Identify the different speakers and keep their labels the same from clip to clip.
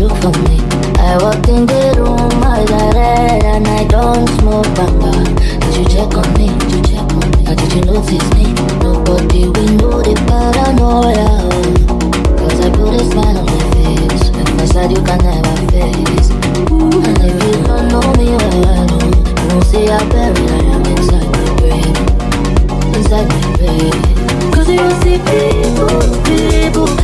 Speaker 1: Look for me. I walk in the room, eyes are red, and I don't smoke banga. Did you check on me? Did you check on me? Or did you notice me? Nobody will know the paranoia. Cause I put a smile on my face, and I said you can never face. And if you don't know me well, you won't see how buried I am inside my brain. Inside my brain. Cause you see people, people.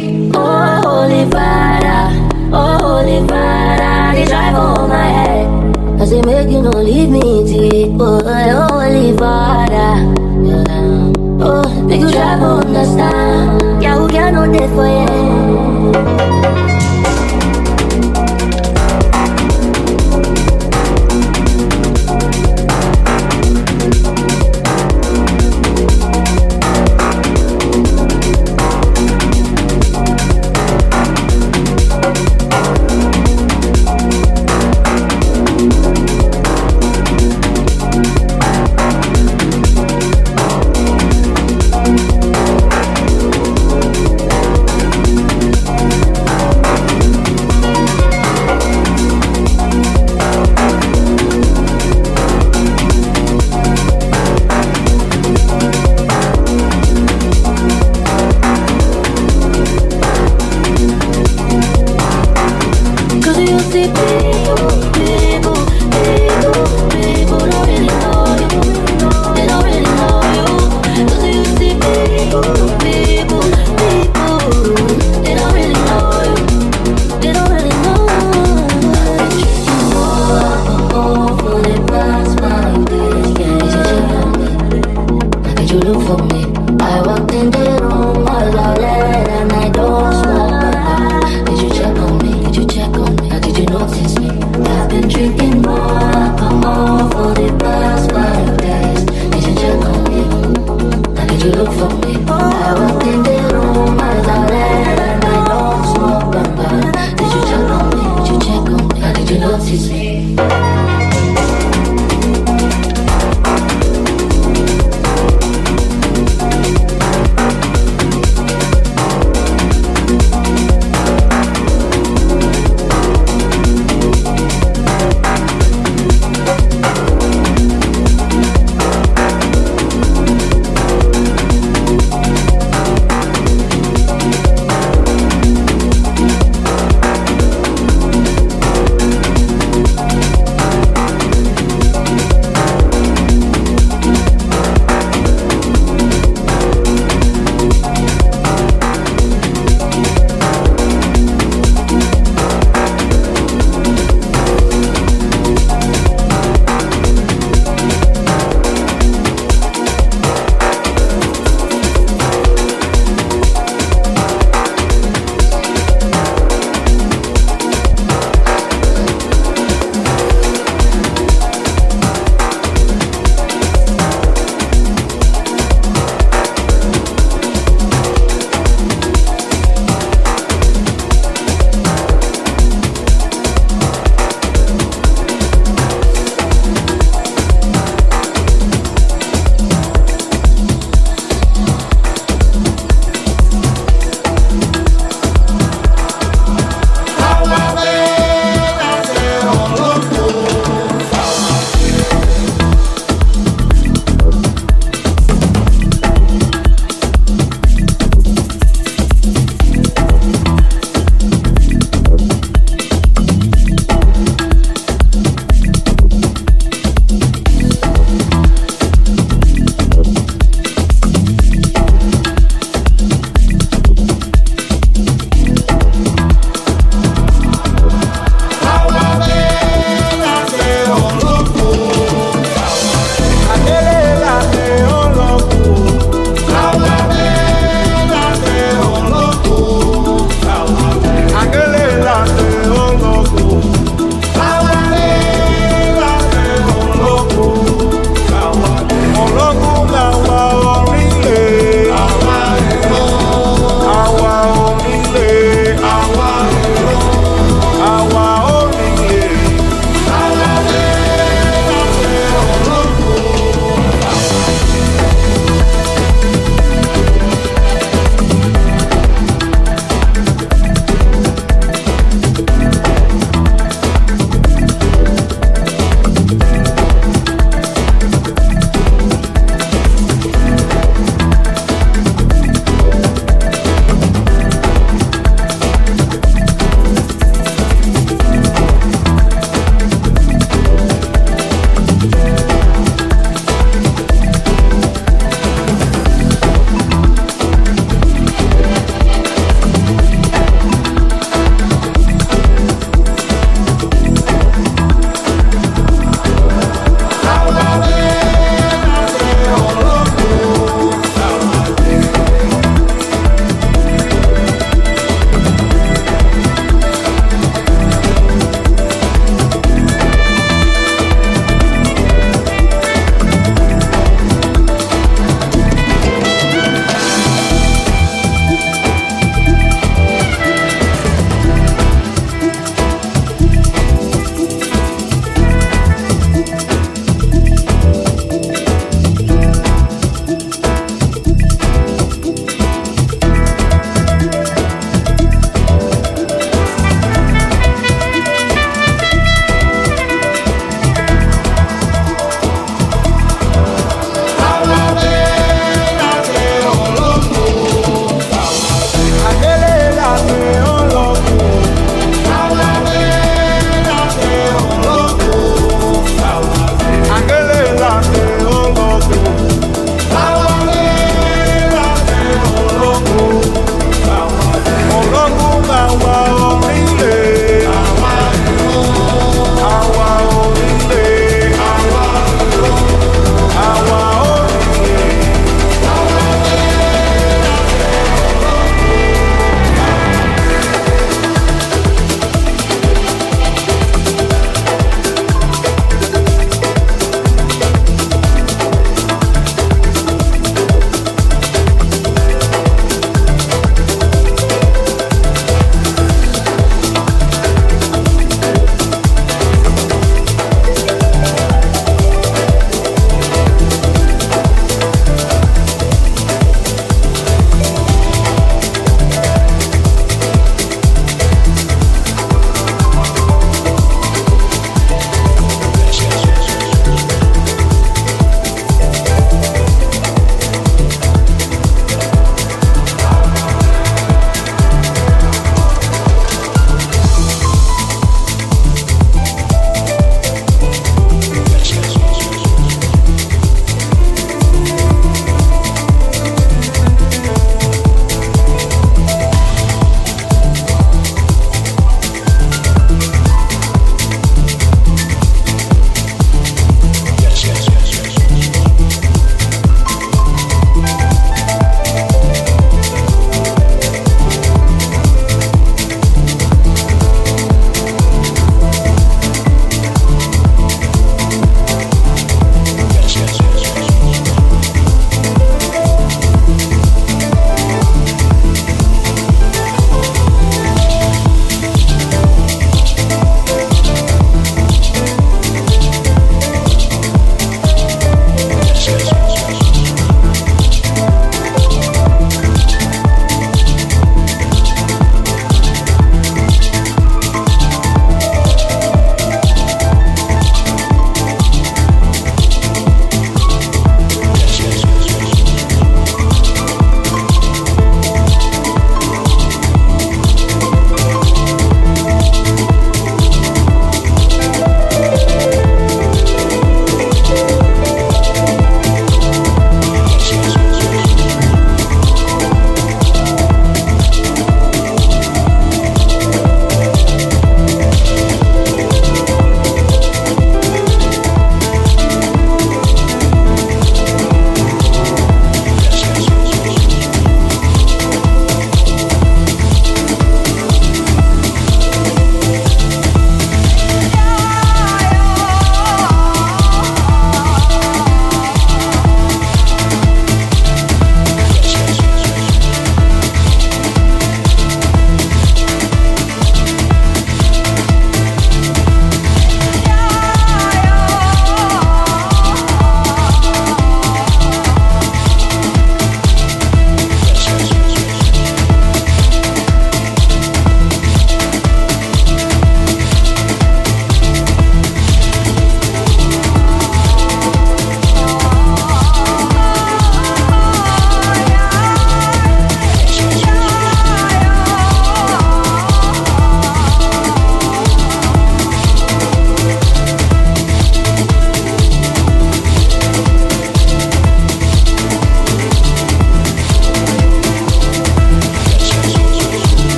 Speaker 1: Oh, holy father, oh, holy father, they drive on my head. Cause they make you no leave me to oh, holy father. Oh, make you drive on the star. Yeah, who can no death for you?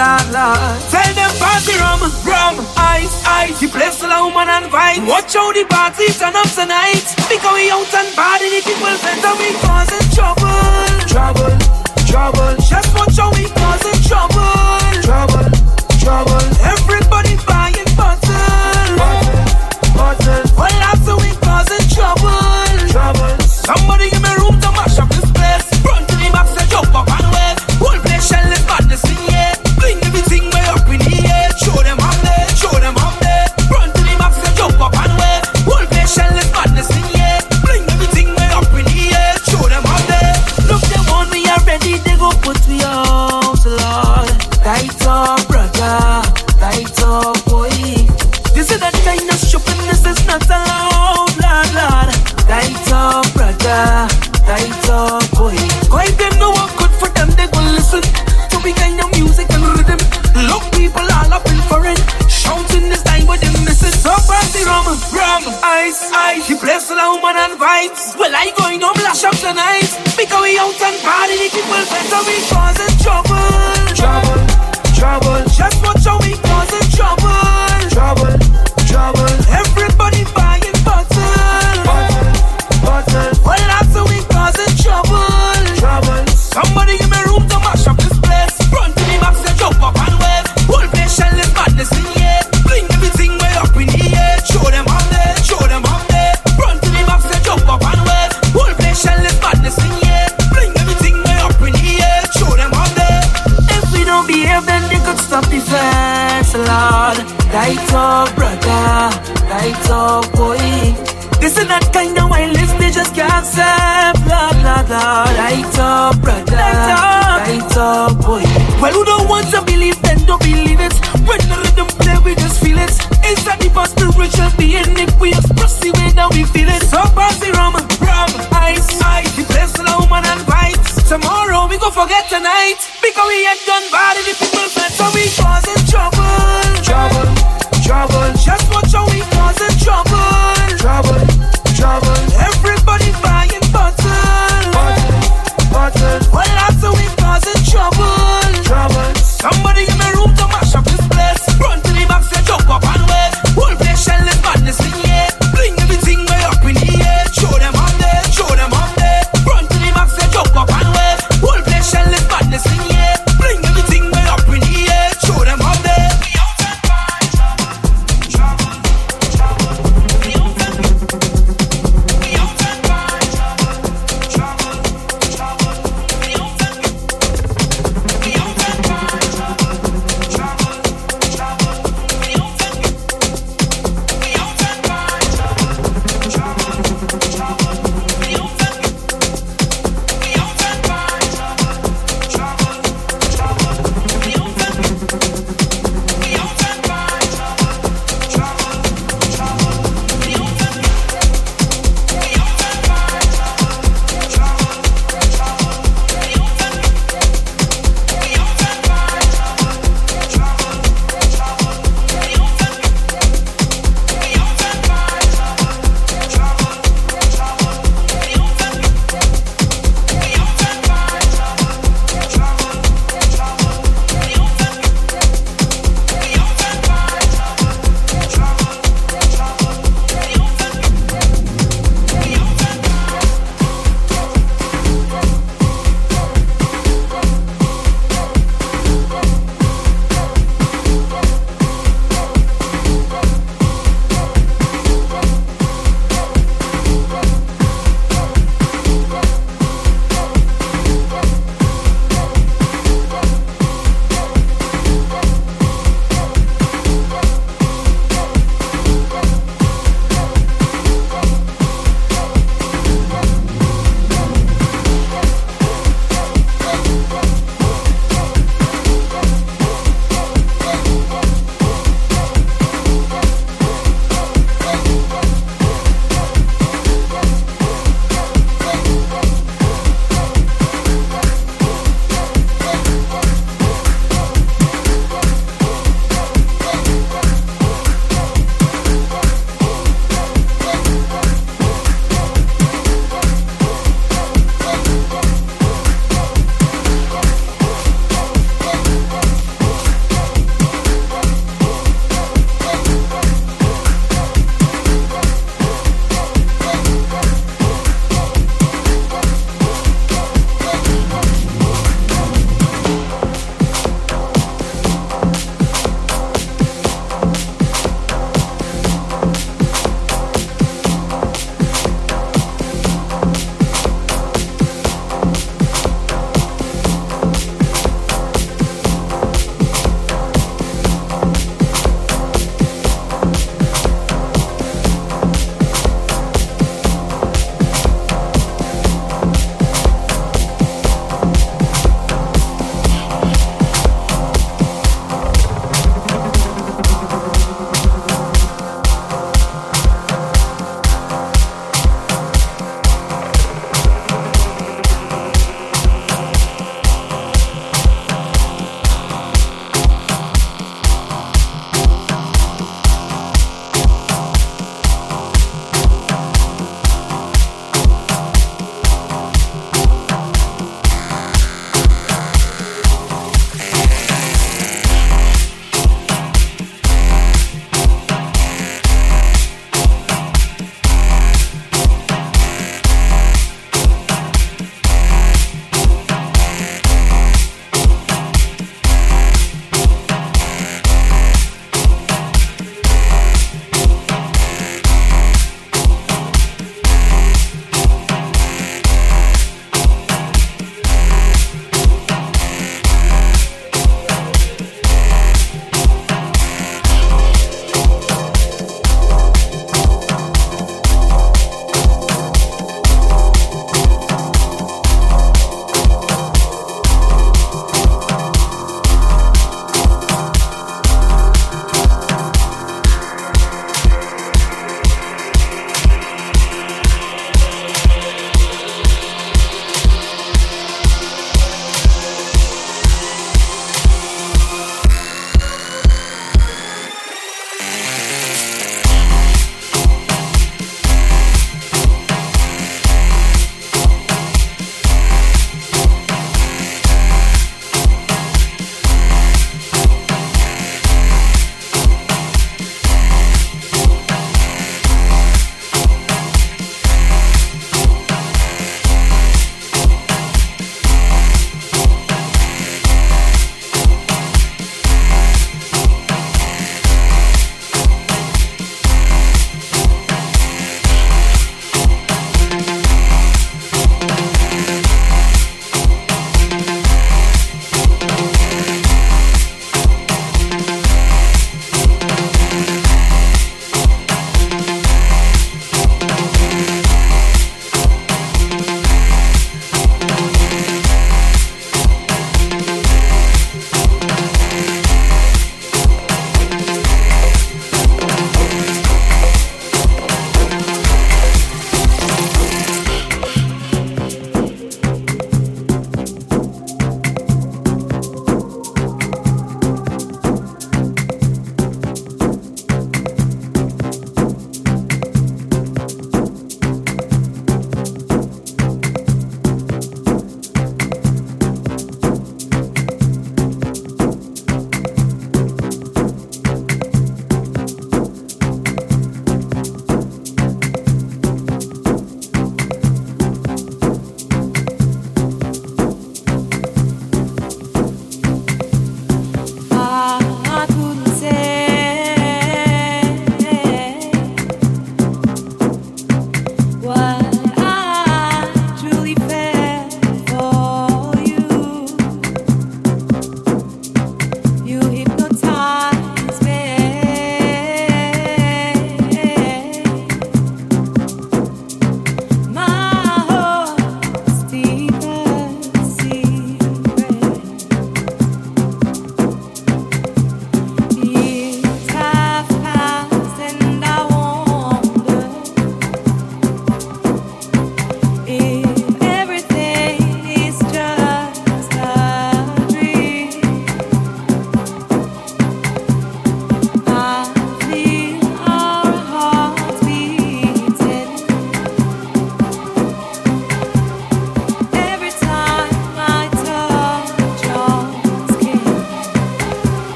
Speaker 2: la la. Tell them party rum, rum, ice, ice. The place full of woman and vibes. Watch how the party turn up tonight. Because we out and party, the people better we causing trouble, trouble, trouble. Just watch how we causing trouble, trouble, trouble. Every and vibes. Well, I going home lash up tonight. Because we out and party, the people better be causing trouble. Trouble. Temperature being it, we express the way that we feel it. So pass the rum, rum, ice, ice. The place for the woman and vibes. Tomorrow we go forget tonight because we ain't done bad. The people said so we
Speaker 3: pause it.